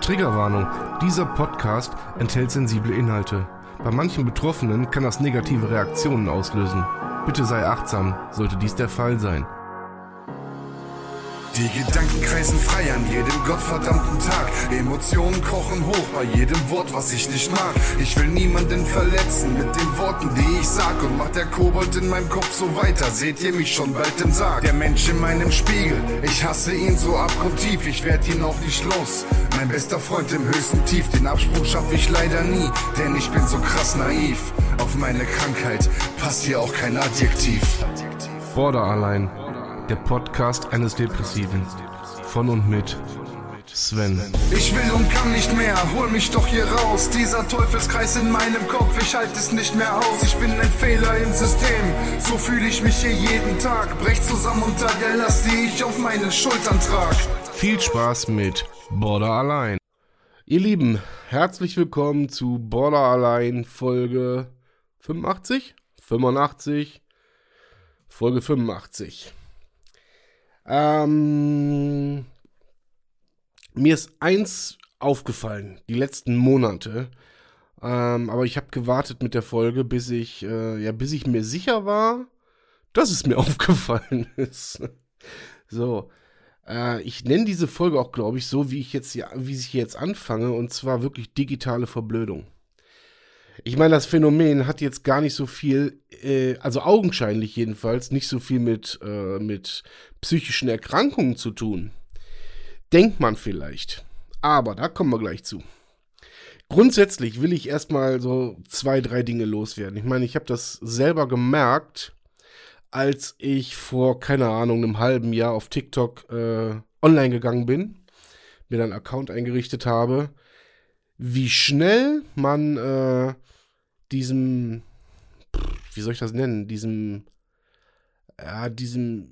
Triggerwarnung. Dieser Podcast enthält sensible Inhalte. Bei manchen Betroffenen kann das negative Reaktionen auslösen. Bitte sei achtsam, sollte dies der Fall sein. Die Gedanken kreisen frei an jedem gottverdammten Tag. Emotionen kochen hoch bei jedem Wort, was ich nicht mag. Ich will niemanden verletzen mit den Worten, die ich sag. Und macht der Kobold in meinem Kopf so weiter, seht ihr mich schon bald im Sarg. Der Mensch in meinem Spiegel, ich hasse ihn so abgrundtief. Ich werd ihn auch nicht los. Mein bester Freund im höchsten Tief, den Absprung schaff ich leider nie. Denn ich bin so krass naiv. Auf meine Krankheit passt hier auch kein Adjektiv. Border allein. Der Podcast eines Depressiven. Von und mit Sven. Ich will und kann nicht mehr, hol mich doch hier raus. Dieser Teufelskreis in meinem Kopf, ich halte es nicht mehr aus. Ich bin ein Fehler im System, so fühle ich mich hier jeden Tag. Brech zusammen unter der Last, die ich auf meinen Schultern trag. Viel Spaß mit Border allein. Ihr Lieben, herzlich willkommen zu Border allein Folge 85, 85, Folge 85. Ähm, mir ist eins aufgefallen, die letzten Monate. Ähm, aber ich habe gewartet mit der Folge, bis ich, äh, ja, bis ich mir sicher war, dass es mir aufgefallen ist. so. Äh, ich nenne diese Folge auch, glaube ich, so, wie ich jetzt, wie ich jetzt anfange, und zwar wirklich digitale Verblödung. Ich meine, das Phänomen hat jetzt gar nicht so viel, äh, also augenscheinlich jedenfalls, nicht so viel mit, äh, mit psychischen Erkrankungen zu tun. Denkt man vielleicht. Aber da kommen wir gleich zu. Grundsätzlich will ich erstmal so zwei, drei Dinge loswerden. Ich meine, ich habe das selber gemerkt, als ich vor, keine Ahnung, einem halben Jahr auf TikTok äh, online gegangen bin, mir dann einen Account eingerichtet habe, wie schnell man äh, diesem, wie soll ich das nennen, diesem, ja, diesem,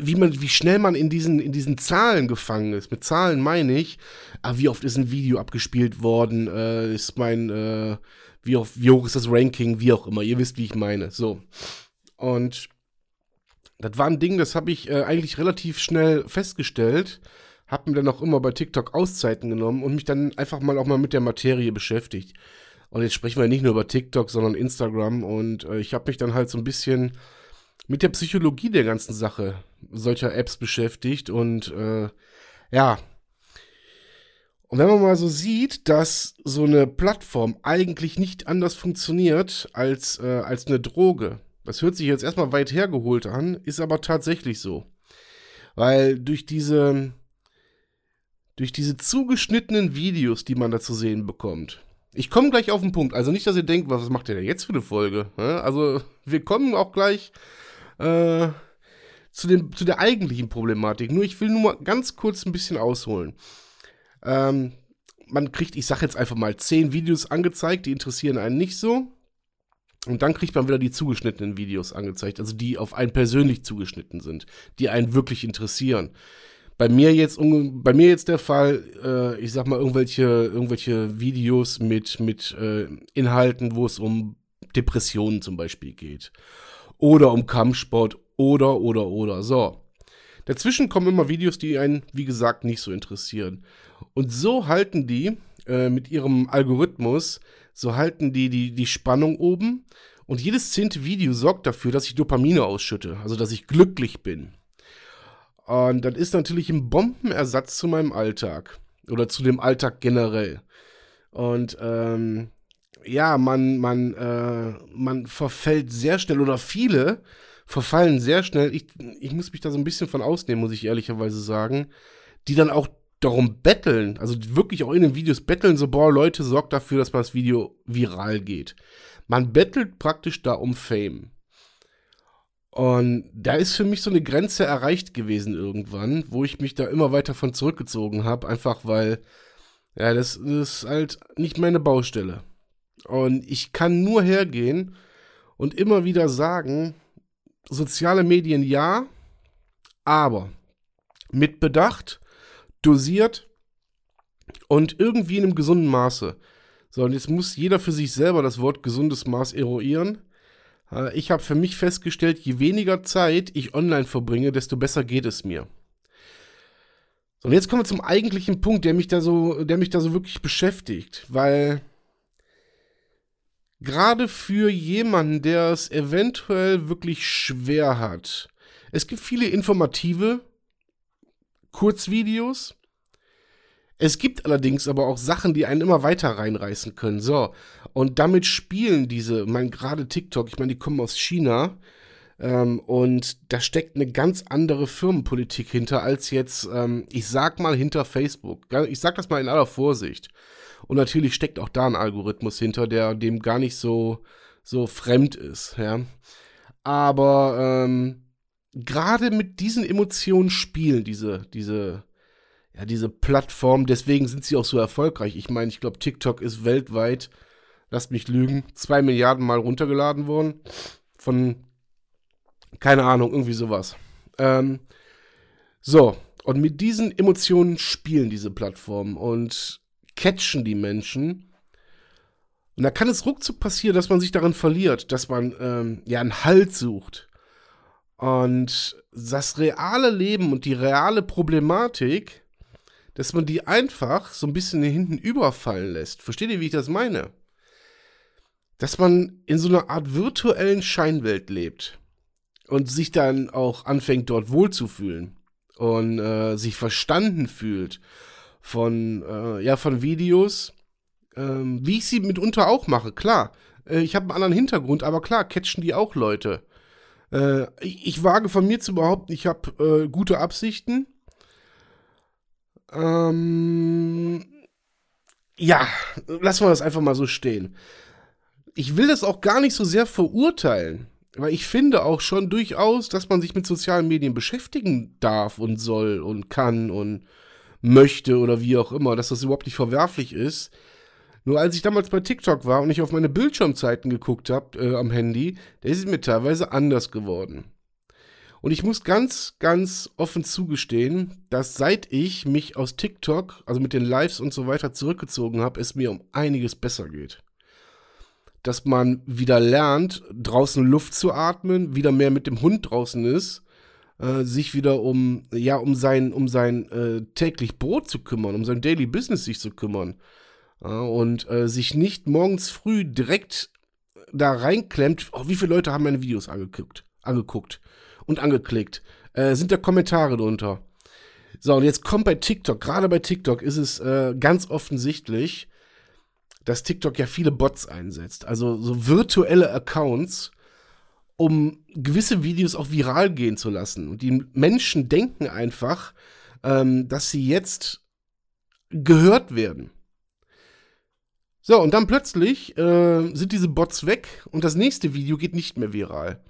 wie man, wie schnell man in diesen, in diesen Zahlen gefangen ist. Mit Zahlen meine ich, ah, wie oft ist ein Video abgespielt worden, äh, ist mein, äh, wie, oft, wie hoch ist das Ranking, wie auch immer. Ihr wisst, wie ich meine. So. Und das war ein Ding, das habe ich äh, eigentlich relativ schnell festgestellt. Hab mir dann auch immer bei TikTok Auszeiten genommen und mich dann einfach mal auch mal mit der Materie beschäftigt. Und jetzt sprechen wir nicht nur über TikTok, sondern Instagram. Und äh, ich habe mich dann halt so ein bisschen mit der Psychologie der ganzen Sache solcher Apps beschäftigt. Und äh, ja. Und wenn man mal so sieht, dass so eine Plattform eigentlich nicht anders funktioniert als, äh, als eine Droge. Das hört sich jetzt erstmal weit hergeholt an, ist aber tatsächlich so. Weil durch diese, durch diese zugeschnittenen Videos, die man da zu sehen bekommt, ich komme gleich auf den Punkt. Also nicht, dass ihr denkt, was macht ihr denn jetzt für eine Folge? Also wir kommen auch gleich äh, zu, dem, zu der eigentlichen Problematik. Nur ich will nur mal ganz kurz ein bisschen ausholen. Ähm, man kriegt, ich sag jetzt einfach mal, zehn Videos angezeigt, die interessieren einen nicht so. Und dann kriegt man wieder die zugeschnittenen Videos angezeigt, also die auf einen persönlich zugeschnitten sind, die einen wirklich interessieren bei mir jetzt bei mir jetzt der Fall, äh, ich sag mal irgendwelche irgendwelche Videos mit mit äh, Inhalten, wo es um Depressionen zum Beispiel geht. Oder um Kampfsport oder oder oder. So. Dazwischen kommen immer Videos, die einen wie gesagt nicht so interessieren. Und so halten die äh, mit ihrem Algorithmus so halten die die die Spannung oben. Und jedes zehnte Video sorgt dafür, dass ich Dopamine ausschütte, also dass ich glücklich bin. Und das ist natürlich ein Bombenersatz zu meinem Alltag. Oder zu dem Alltag generell. Und ähm, ja, man, man, äh, man verfällt sehr schnell, oder viele verfallen sehr schnell, ich, ich muss mich da so ein bisschen von ausnehmen, muss ich ehrlicherweise sagen, die dann auch darum betteln, also wirklich auch in den Videos betteln, so, boah, Leute, sorgt dafür, dass das Video viral geht. Man bettelt praktisch da um Fame. Und da ist für mich so eine Grenze erreicht gewesen irgendwann, wo ich mich da immer weiter von zurückgezogen habe, einfach weil, ja, das, ist halt nicht meine Baustelle. Und ich kann nur hergehen und immer wieder sagen, soziale Medien ja, aber mit Bedacht, dosiert und irgendwie in einem gesunden Maße. So, und jetzt muss jeder für sich selber das Wort gesundes Maß eruieren. Äh, ich habe für mich festgestellt, je weniger Zeit ich online verbringe, desto besser geht es mir. So, und jetzt kommen wir zum eigentlichen Punkt, der mich da so, der mich da so wirklich beschäftigt, weil gerade für jemanden, der es eventuell wirklich schwer hat, es gibt viele informative Kurzvideos. Es gibt allerdings aber auch Sachen, die einen immer weiter reinreißen können. So, und damit spielen diese, mein gerade TikTok, ich meine, die kommen aus China. Ähm, und da steckt eine ganz andere Firmenpolitik hinter als jetzt, ähm, ich sag mal, hinter Facebook. Ich sag das mal in aller Vorsicht. Und natürlich steckt auch da ein Algorithmus hinter, der dem gar nicht so, so fremd ist, ja. Aber ähm, gerade mit diesen Emotionen spielen diese, diese, ja, diese Plattform, deswegen sind sie auch so erfolgreich. Ich meine, ich glaube, TikTok ist weltweit, lasst mich lügen, zwei Milliarden Mal runtergeladen worden. Von, keine Ahnung, irgendwie sowas. Ähm, so, und mit diesen Emotionen spielen diese Plattformen und catchen die Menschen. Und da kann es ruckzuck passieren, dass man sich darin verliert, dass man ähm, ja einen Halt sucht. Und das reale Leben und die reale Problematik, dass man die einfach so ein bisschen hinten überfallen lässt. Versteht ihr, wie ich das meine? Dass man in so einer Art virtuellen Scheinwelt lebt und sich dann auch anfängt, dort wohlzufühlen und äh, sich verstanden fühlt von, äh, ja, von Videos, ähm, wie ich sie mitunter auch mache, klar. Äh, ich habe einen anderen Hintergrund, aber klar, catchen die auch Leute. Äh, ich, ich, wage von mir zu behaupten, ich habe äh, gute Absichten. Ähm, ja, lassen wir das einfach mal so stehen. Ich will das auch gar nicht so sehr verurteilen, weil ich finde auch schon durchaus, dass man sich mit sozialen Medien beschäftigen darf und soll und kann und möchte oder wie auch immer, dass das überhaupt nicht verwerflich ist. Nur als ich damals bei TikTok war und ich auf meine Bildschirmzeiten geguckt habe äh, am Handy, da ist es mir teilweise anders geworden. Und ich muss ganz, ganz offen zugestehen, dass seit ich mich aus TikTok, also mit den Lives und so weiter zurückgezogen habe, es mir um einiges besser geht. Dass man wieder lernt, draußen Luft zu atmen, wieder mehr mit dem Hund draußen ist, äh, sich wieder um, ja, um sein, um sein äh, täglich Brot zu kümmern, um sein Daily Business sich zu kümmern ja, und äh, sich nicht morgens früh direkt da reinklemmt, oh, wie viele Leute haben meine Videos angeguckt, angeguckt und angeklickt. Äh, sind da Kommentare drunter? So, und jetzt kommt bei TikTok, gerade bei TikTok ist es äh, ganz offensichtlich, dass TikTok ja viele Bots einsetzt. Also so virtuelle Accounts, um gewisse Videos auch viral gehen zu lassen. Und die Menschen denken einfach, ähm, dass sie jetzt gehört werden. So, und dann plötzlich äh, sind diese Bots weg und das nächste Video geht nicht mehr viral.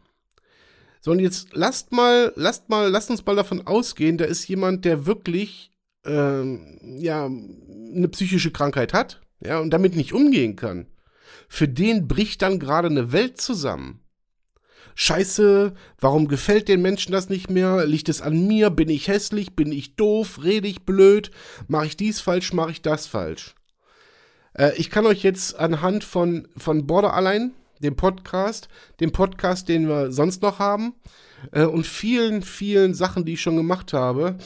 So, und jetzt lasst mal, lasst mal, lasst uns mal davon ausgehen, da ist jemand, der wirklich, ähm, ja, eine psychische Krankheit hat, ja, und damit nicht umgehen kann. Für den bricht dann gerade eine Welt zusammen. Scheiße, warum gefällt den Menschen das nicht mehr? Liegt es an mir? Bin ich hässlich? Bin ich doof? Rede ich blöd? Mache ich dies falsch? Mache ich das falsch? Äh, ich kann euch jetzt anhand von, von Border Allein, dem Podcast, dem Podcast, den wir sonst noch haben, äh, und vielen, vielen Sachen, die ich schon gemacht habe,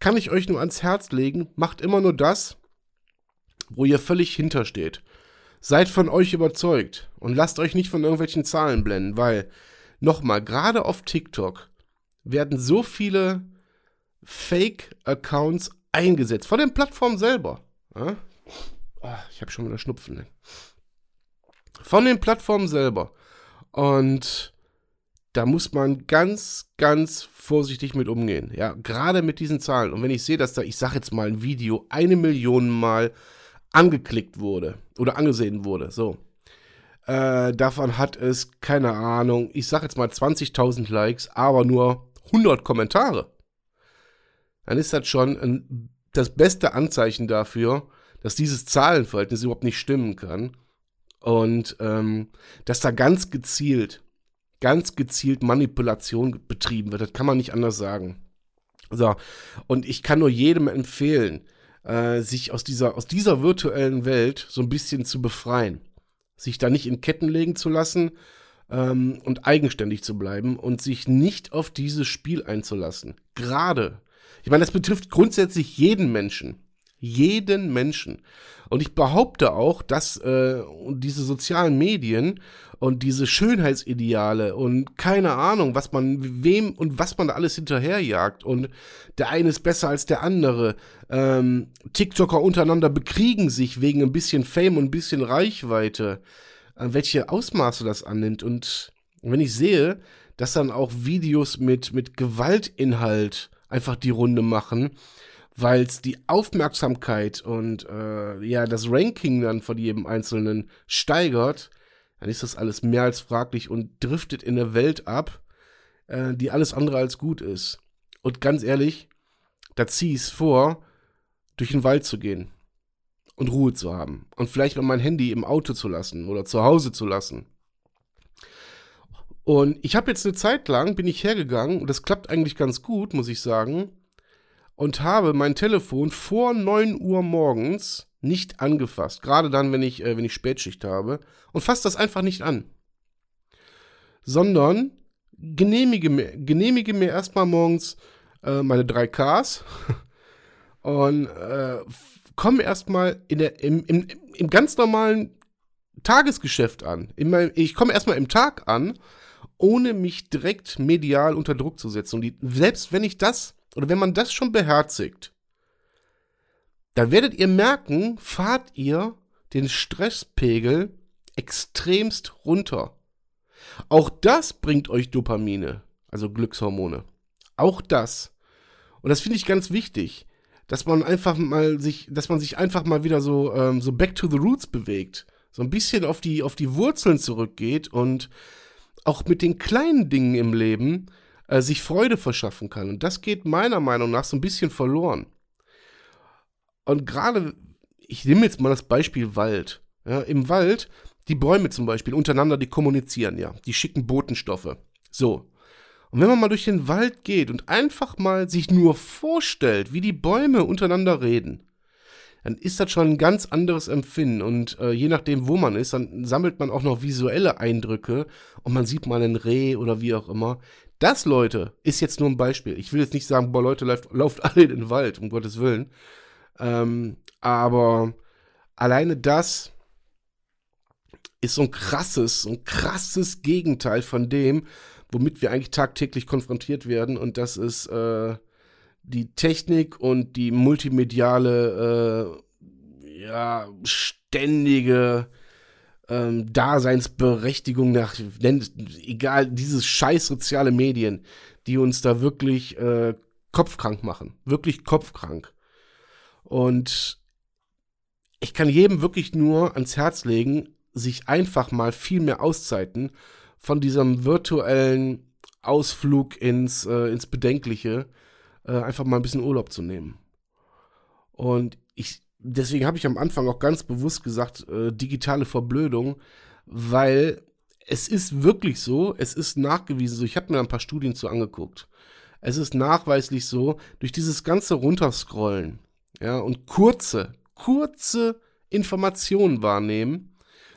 kann ich euch nur ans Herz legen. Macht immer nur das, wo ihr völlig hintersteht. Seid von euch überzeugt und lasst euch nicht von irgendwelchen Zahlen blenden, weil, nochmal, gerade auf TikTok werden so viele Fake-Accounts eingesetzt, von den Plattformen selber. Ja? Oh, ich habe schon wieder Schnupfen. Ne? Von den Plattformen selber. Und da muss man ganz, ganz vorsichtig mit umgehen. Ja, gerade mit diesen Zahlen. Und wenn ich sehe, dass da, ich sage jetzt mal, ein Video eine Million Mal angeklickt wurde oder angesehen wurde, so. Äh, davon hat es, keine Ahnung, ich sage jetzt mal 20.000 Likes, aber nur 100 Kommentare. Dann ist das schon ein, das beste Anzeichen dafür, dass dieses Zahlenverhältnis überhaupt nicht stimmen kann. Und ähm, dass da ganz gezielt, ganz gezielt Manipulation betrieben wird. Das kann man nicht anders sagen. So, und ich kann nur jedem empfehlen, äh, sich aus dieser, aus dieser virtuellen Welt so ein bisschen zu befreien. Sich da nicht in Ketten legen zu lassen, ähm, und eigenständig zu bleiben und sich nicht auf dieses Spiel einzulassen. Gerade. Ich meine, das betrifft grundsätzlich jeden Menschen. Jeden Menschen. Und ich behaupte auch, dass äh, diese sozialen Medien und diese Schönheitsideale und keine Ahnung, was man, wem und was man da alles hinterherjagt und der eine ist besser als der andere. Ähm, TikToker untereinander bekriegen sich wegen ein bisschen Fame und ein bisschen Reichweite welche Ausmaße das annimmt. Und wenn ich sehe, dass dann auch Videos mit, mit Gewaltinhalt einfach die Runde machen, weil es die Aufmerksamkeit und äh, ja, das Ranking dann von jedem Einzelnen steigert, dann ist das alles mehr als fraglich und driftet in eine Welt ab, äh, die alles andere als gut ist. Und ganz ehrlich, da zieh ich es vor, durch den Wald zu gehen und Ruhe zu haben. Und vielleicht mal mein Handy im Auto zu lassen oder zu Hause zu lassen. Und ich habe jetzt eine Zeit lang, bin ich hergegangen, und das klappt eigentlich ganz gut, muss ich sagen, und habe mein Telefon vor 9 Uhr morgens nicht angefasst. Gerade dann, wenn ich, äh, wenn ich Spätschicht habe. Und fasse das einfach nicht an. Sondern genehmige mir, genehmige mir erstmal morgens äh, meine 3Ks und äh, komme erstmal im, im, im ganz normalen Tagesgeschäft an. Mein, ich komme erstmal im Tag an, ohne mich direkt medial unter Druck zu setzen. Und die, selbst wenn ich das, oder wenn man das schon beherzigt, dann werdet ihr merken, fahrt ihr den Stresspegel extremst runter. Auch das bringt euch Dopamine, also Glückshormone. Auch das. Und das finde ich ganz wichtig dass man einfach mal sich, dass man sich einfach mal wieder so, ähm, so back to the roots bewegt. So ein bisschen auf die, auf die Wurzeln zurückgeht und auch mit den kleinen Dingen im Leben äh, sich Freude verschaffen kann. Und das geht meiner Meinung nach so ein bisschen verloren. Und gerade, ich nehme jetzt mal das Beispiel Wald. Ja, Im Wald, die Bäume zum Beispiel untereinander, die kommunizieren ja, die schicken Botenstoffe. So, und wenn man mal durch den Wald geht und einfach mal sich nur vorstellt, wie die Bäume untereinander reden, dann ist das schon ein ganz anderes Empfinden. Und äh, je nachdem, wo man ist, dann sammelt man auch noch visuelle Eindrücke und man sieht mal ein Reh oder wie auch immer. Das, Leute, ist jetzt nur ein Beispiel. Ich will jetzt nicht sagen, boah, Leute, lauft, lauft alle in den Wald, um Gottes Willen. Ähm, aber alleine das ist so ein krasses, so ein krasses Gegenteil von dem, womit wir eigentlich tagtäglich konfrontiert werden. Und das ist äh, die Technik und die multimediale, äh, ja, ständige ähm, Daseinsberechtigung nach, egal, dieses scheiß soziale Medien, die uns da wirklich äh, kopfkrank machen. Wirklich kopfkrank. Und ich kann jedem wirklich nur ans Herz legen, sich einfach mal viel mehr Auszeiten von diesem virtuellen Ausflug ins, äh, ins Bedenkliche äh, einfach mal ein bisschen Urlaub zu nehmen. Und ich, deswegen habe ich am Anfang auch ganz bewusst gesagt, äh, digitale Verblödung, weil es ist wirklich so, es ist nachgewiesen so, ich habe mir ein paar Studien zu angeguckt. Es ist nachweislich so, durch dieses ganze Runterscrollen, ja, und kurze, kurze Informationen wahrnehmen,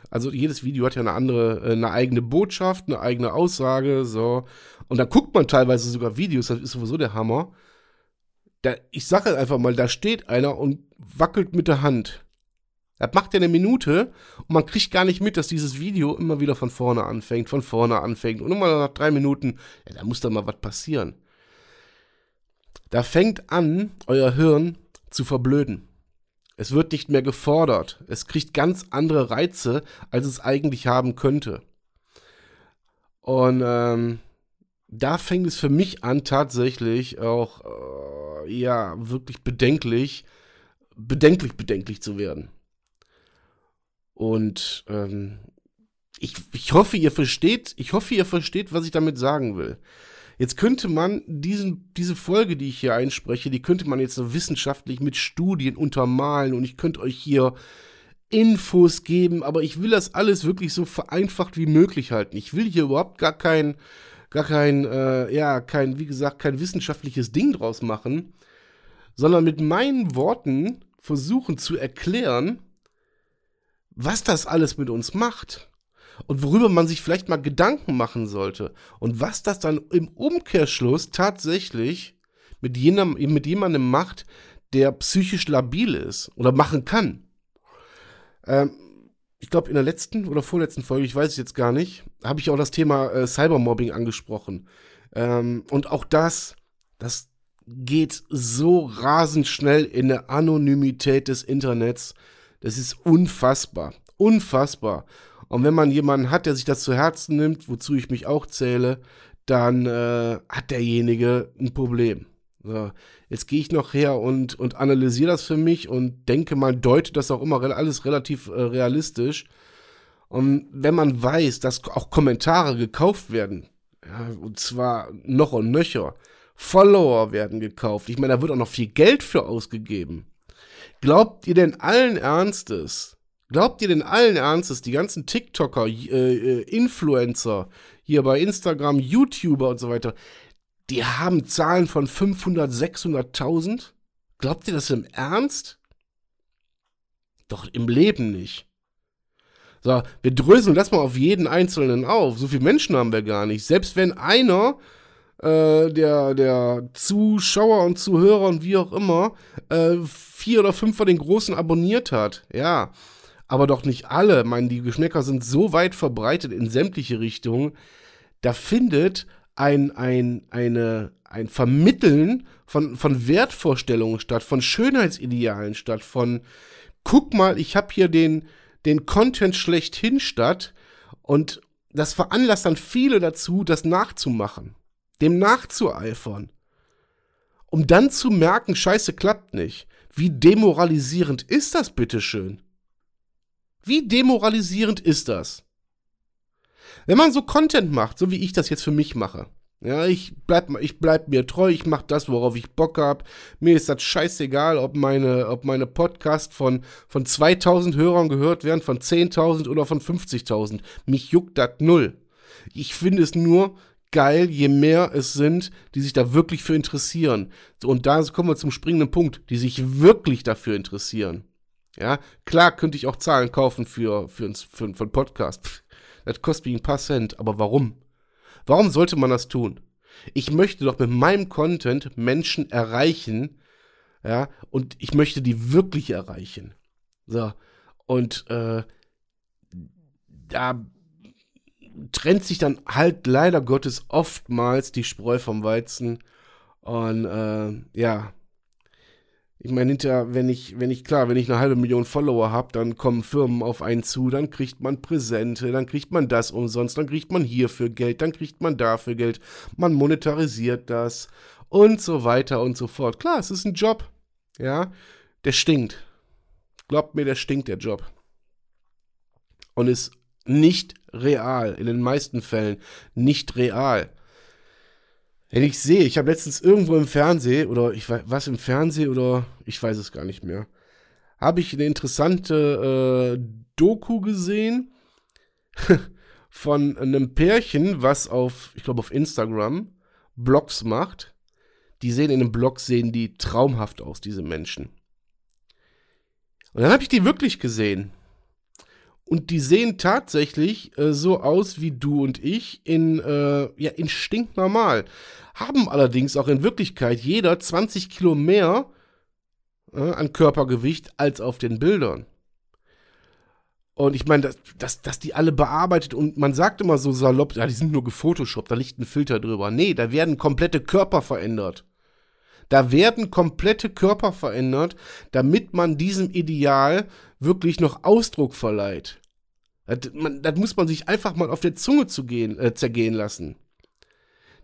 also jedes Video hat ja eine andere, äh, eine eigene Botschaft, eine eigene Aussage, so. Und da guckt man teilweise sogar Videos, das ist sowieso der Hammer. Da, ich sage einfach mal, da steht einer und wackelt mit der Hand. Das macht ja eine Minute und man kriegt gar nicht mit, dass dieses Video immer wieder von vorne anfängt, von vorne anfängt. Und immer nach drei Minuten, ja, da muss da mal was passieren. Da fängt an, euer Hirn zu verblöden. Es wird nicht mehr gefordert. Es kriegt ganz andere Reize, als es eigentlich haben könnte. Und ähm, da fängt es für mich an, tatsächlich auch, äh, ja, wirklich bedenklich, bedenklich, bedenklich zu werden. Und ähm, ich, ich hoffe, ihr versteht, ich hoffe, ihr versteht, was ich damit sagen will. Jetzt könnte man diesen, diese Folge, die ich hier einspreche, die könnte man jetzt so wissenschaftlich mit Studien untermalen und ich könnte euch hier Infos geben, aber ich will das alles wirklich so vereinfacht wie möglich halten. Ich will hier überhaupt gar kein, gar kein, äh, ja, kein, wie gesagt, kein wissenschaftliches Ding draus machen, sondern mit meinen Worten versuchen zu erklären, was das alles mit uns macht und worüber man sich vielleicht mal Gedanken machen sollte. Und was das dann im Umkehrschluss tatsächlich mit, jenem, mit jemandem macht, der psychisch labil ist oder machen kann. Ähm, ich glaube, in der letzten oder vorletzten Folge, ich weiß es jetzt gar nicht, habe ich auch das Thema äh, Cybermobbing angesprochen. Ähm, und auch das, das geht so rasend schnell in der Anonymität des Internets. Das ist unfassbar. Unfassbar. Und wenn man jemanden hat, der sich das zu Herzen nimmt, wozu ich mich auch zähle, dann äh, hat derjenige ein Problem. So, jetzt gehe ich noch her und, und analysiere das für mich und denke mal, deute das auch immer alles relativ äh, realistisch. Und wenn man weiß, dass auch Kommentare gekauft werden, ja, und zwar noch und nöcher, Follower werden gekauft, ich meine, da wird auch noch viel Geld für ausgegeben. Glaubt ihr denn allen Ernstes, glaubt ihr denn allen Ernstes, die ganzen TikToker, äh, äh Influencer, hier bei Instagram, YouTuber und so weiter, die haben Zahlen von 500, 600.000. Glaubt ihr das im Ernst? Doch im Leben nicht. So, wir dröseln das mal auf jeden Einzelnen auf. So viele Menschen haben wir gar nicht. Selbst wenn einer äh, der, der Zuschauer und Zuhörer und wie auch immer äh, vier oder fünf von den Großen abonniert hat. Ja, aber doch nicht alle. Ich meine, die Geschmäcker sind so weit verbreitet in sämtliche Richtungen. Da findet ein, ein, eine, ein Vermitteln von, von Wertvorstellungen statt, von Schönheitsidealen statt, von guck mal, ich habe hier den, den Content schlechthin statt und das veranlasst dann viele dazu, das nachzumachen, dem nachzueifern, um dann zu merken, scheiße, klappt nicht. Wie demoralisierend ist das bitteschön? Wie demoralisierend ist das? Wenn man so Content macht, so wie ich das jetzt für mich mache, ja, ich bleib, ich bleib mir treu, ich mach das, worauf ich Bock hab. Mir ist das scheißegal, ob meine, ob meine Podcasts von, von 2000 Hörern gehört werden, von 10.000 oder von 50.000. Mich juckt das null. Ich finde es nur geil, je mehr es sind, die sich da wirklich für interessieren. Und da kommen wir zum springenden Punkt, die sich wirklich dafür interessieren. Ja, klar könnte ich auch Zahlen kaufen für, für, für, für einen Podcast. Das kostet mich ein paar Cent, aber warum? Warum sollte man das tun? Ich möchte doch mit meinem Content Menschen erreichen, ja, und ich möchte die wirklich erreichen. So, und äh, da trennt sich dann halt leider Gottes oftmals die Spreu vom Weizen. Und äh, ja, ich meine, hinterher, wenn ich, wenn ich, klar, wenn ich eine halbe Million Follower habe, dann kommen Firmen auf einen zu, dann kriegt man Präsente, dann kriegt man das umsonst, dann kriegt man hierfür Geld, dann kriegt man dafür Geld, man monetarisiert das und so weiter und so fort. Klar, es ist ein Job, ja, der stinkt. Glaubt mir, der stinkt, der Job. Und ist nicht real, in den meisten Fällen nicht real. Wenn ich sehe, ich habe letztens irgendwo im Fernsehen oder ich weiß was im Fernsehen oder ich weiß es gar nicht mehr, habe ich eine interessante äh, Doku gesehen von einem Pärchen, was auf, ich glaube auf Instagram Blogs macht. Die sehen in den Blogs sehen die traumhaft aus, diese Menschen. Und dann habe ich die wirklich gesehen. Und die sehen tatsächlich äh, so aus wie du und ich in, äh, ja, in stinknormal. Haben allerdings auch in Wirklichkeit jeder 20 Kilo mehr äh, an Körpergewicht als auf den Bildern. Und ich meine, dass, dass, dass die alle bearbeitet und man sagt immer so salopp, ja, die sind nur gefotoshoppt, da liegt ein Filter drüber. Nee, da werden komplette Körper verändert. Da werden komplette Körper verändert, damit man diesem Ideal wirklich noch Ausdruck verleiht. Das, man, das muss man sich einfach mal auf der Zunge zu gehen, äh, zergehen lassen.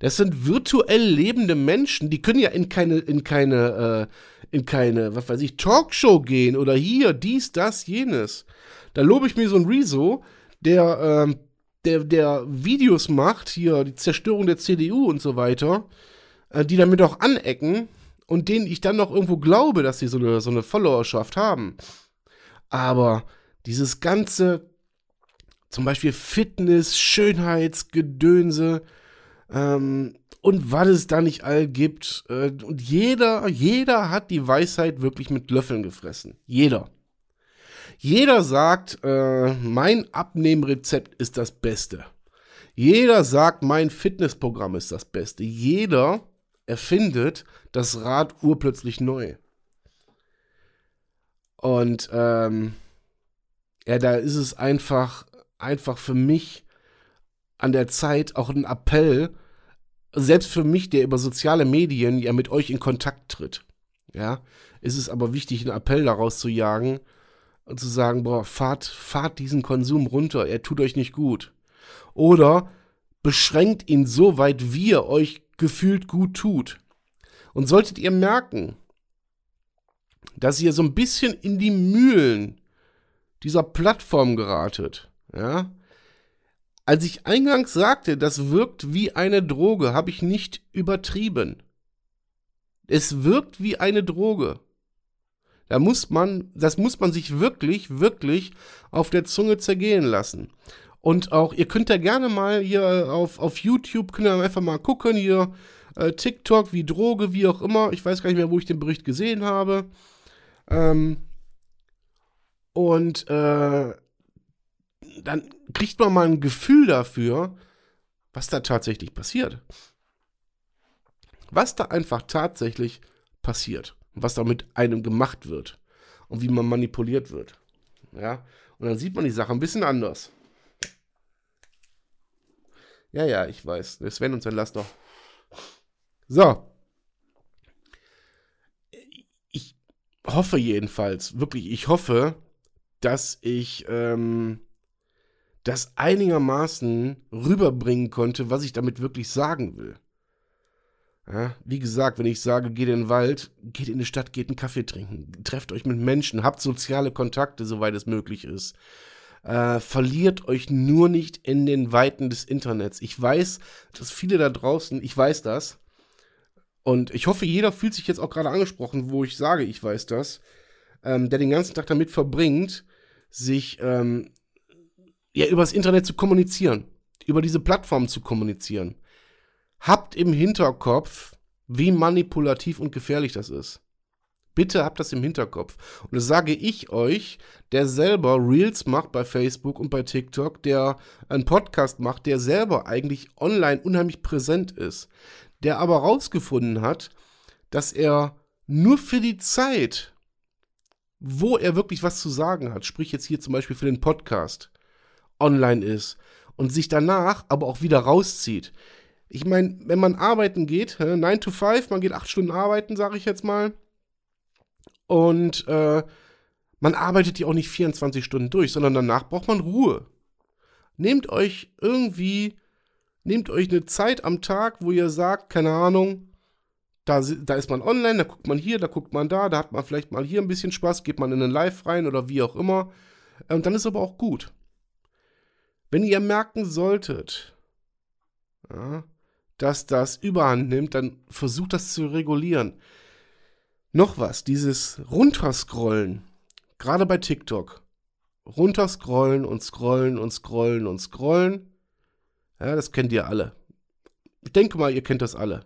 Das sind virtuell lebende Menschen, die können ja in keine, in keine, äh, in keine, was weiß ich, Talkshow gehen oder hier, dies, das, jenes. Da lobe ich mir so ein Rezo, der, äh, der, der Videos macht, hier, die Zerstörung der CDU und so weiter, äh, die damit auch anecken und denen ich dann noch irgendwo glaube, dass sie so eine, so eine Followerschaft haben. Aber dieses ganze, zum Beispiel Fitness, Schönheitsgedönse ähm, und was es da nicht all gibt. Äh, und jeder, jeder hat die Weisheit wirklich mit Löffeln gefressen. Jeder. Jeder sagt, äh, mein Abnehmrezept ist das Beste. Jeder sagt, mein Fitnessprogramm ist das Beste. Jeder erfindet das Rad urplötzlich neu. Und ähm, ja, da ist es einfach, einfach für mich an der Zeit auch ein Appell, selbst für mich, der über soziale Medien ja mit euch in Kontakt tritt. Ja, ist es aber wichtig, einen Appell daraus zu jagen und zu sagen, boah, fahrt, fahrt diesen Konsum runter, er tut euch nicht gut. Oder beschränkt ihn so weit, wie er euch gefühlt gut tut. Und solltet ihr merken, dass ihr so ein bisschen in die Mühlen dieser Plattform geratet, ja, als ich eingangs sagte, das wirkt wie eine Droge, habe ich nicht übertrieben. Es wirkt wie eine Droge. Da muss man, das muss man sich wirklich, wirklich auf der Zunge zergehen lassen. Und auch, ihr könnt ja gerne mal hier auf, auf YouTube, könnt ihr einfach mal gucken, hier äh, TikTok, wie Droge, wie auch immer. Ich weiß gar nicht mehr, wo ich den Bericht gesehen habe. Ähm, und äh, dann kriegt man mal ein Gefühl dafür, was da tatsächlich passiert. Was da einfach tatsächlich passiert. Was da mit einem gemacht wird. Und wie man manipuliert wird. Ja. Und dann sieht man die Sache ein bisschen anders. Ja, ja, ich weiß. Sven und sein Lass doch. So. Ich hoffe jedenfalls, wirklich, ich hoffe, dass ich ähm, das einigermaßen rüberbringen konnte, was ich damit wirklich sagen will. Ja, wie gesagt, wenn ich sage, geht in den Wald, geht in die Stadt, geht einen Kaffee trinken, trefft euch mit Menschen, habt soziale Kontakte, soweit es möglich ist. Äh, verliert euch nur nicht in den Weiten des Internets. Ich weiß, dass viele da draußen, ich weiß das, und ich hoffe, jeder fühlt sich jetzt auch gerade angesprochen, wo ich sage, ich weiß das, ähm, der den ganzen Tag damit verbringt, sich ähm, ja, übers Internet zu kommunizieren, über diese Plattform zu kommunizieren. Habt im Hinterkopf, wie manipulativ und gefährlich das ist. Bitte habt das im Hinterkopf. Und das sage ich euch, der selber Reels macht bei Facebook und bei TikTok, der einen Podcast macht, der selber eigentlich online unheimlich präsent ist, der aber rausgefunden hat, dass er nur für die Zeit, wo er wirklich was zu sagen hat, sprich jetzt hier zum Beispiel für den Podcast, online ist und sich danach aber auch wieder rauszieht. Ich meine, wenn man arbeiten geht, 9 to 5, man geht 8 Stunden arbeiten, sage ich jetzt mal. Und äh, man arbeitet die auch nicht 24 Stunden durch, sondern danach braucht man Ruhe. Nehmt euch irgendwie, nehmt euch eine Zeit am Tag, wo ihr sagt, keine Ahnung, da, da ist man online, da guckt man hier, da guckt man da, da hat man vielleicht mal hier ein bisschen Spaß, geht man in einen Live rein oder wie auch immer. Und dann ist aber auch gut. Wenn ihr merken solltet, ja, dass das überhand nimmt, dann versucht das zu regulieren. Noch was, dieses Runterscrollen, gerade bei TikTok. Runterscrollen und scrollen und scrollen und scrollen. Ja, das kennt ihr alle. Ich denke mal, ihr kennt das alle.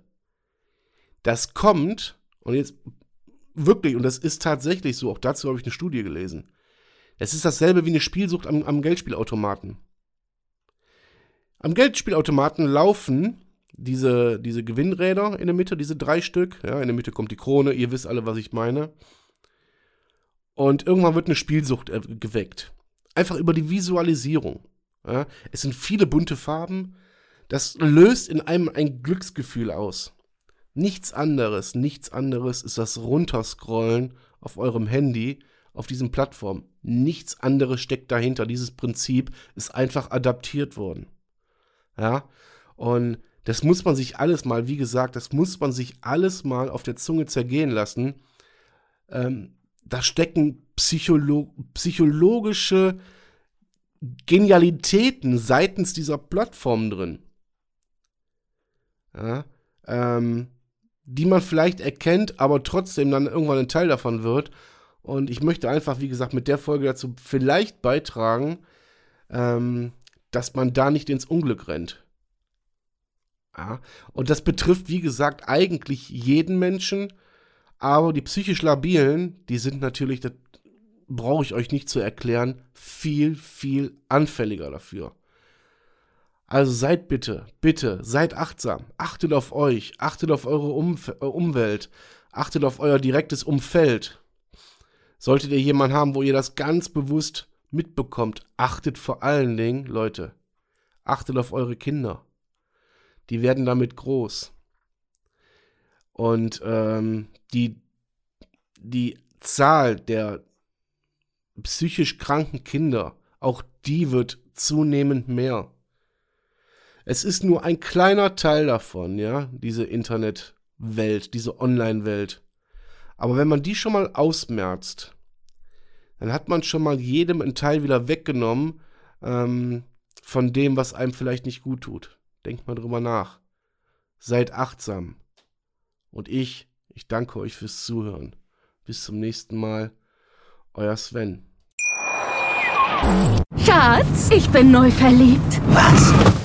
Das kommt, und jetzt wirklich, und das ist tatsächlich so, auch dazu habe ich eine Studie gelesen. Es ist dasselbe wie eine Spielsucht am, am Geldspielautomaten. Am Geldspielautomaten laufen diese, diese Gewinnräder in der Mitte, diese drei Stück. Ja, in der Mitte kommt die Krone, ihr wisst alle, was ich meine. Und irgendwann wird eine Spielsucht geweckt. Einfach über die Visualisierung. Ja, es sind viele bunte Farben. Das löst in einem ein Glücksgefühl aus. Nichts anderes, nichts anderes ist das Runterscrollen auf eurem Handy auf diesen Plattformen. Nichts anderes steckt dahinter. Dieses Prinzip ist einfach adaptiert worden. Ja, und das muss man sich alles mal, wie gesagt, das muss man sich alles mal auf der Zunge zergehen lassen. Ähm, da stecken Psycholo psychologische Genialitäten seitens dieser Plattform drin. Ja, ähm, die man vielleicht erkennt, aber trotzdem dann irgendwann ein Teil davon wird. Und ich möchte einfach, wie gesagt, mit der Folge dazu vielleicht beitragen, ähm, dass man da nicht ins Unglück rennt. Ja, und das betrifft, wie gesagt, eigentlich jeden Menschen, aber die psychisch Labilen, die sind natürlich, das brauche ich euch nicht zu erklären, viel, viel anfälliger dafür. Also seid bitte, bitte, seid achtsam. Achtet auf euch, achtet auf eure Umf äh, Umwelt, achtet auf euer direktes Umfeld. Solltet ihr jemanden haben, wo ihr das ganz bewusst mitbekommt, achtet vor allen Dingen, Leute, achtet auf eure Kinder. Die werden damit groß. Und ähm, die, die Zahl der psychisch kranken Kinder, auch die wird zunehmend mehr. Es ist nur ein kleiner Teil davon, ja, diese Internetwelt, diese Online-Welt. Aber wenn man die schon mal ausmerzt, dann hat man schon mal jedem einen Teil wieder weggenommen ähm, von dem, was einem vielleicht nicht gut tut. Denkt mal drüber nach. Seid achtsam. Und ich, ich danke euch fürs Zuhören. Bis zum nächsten Mal. Euer Sven. Schatz, ich bin neu verliebt. Was?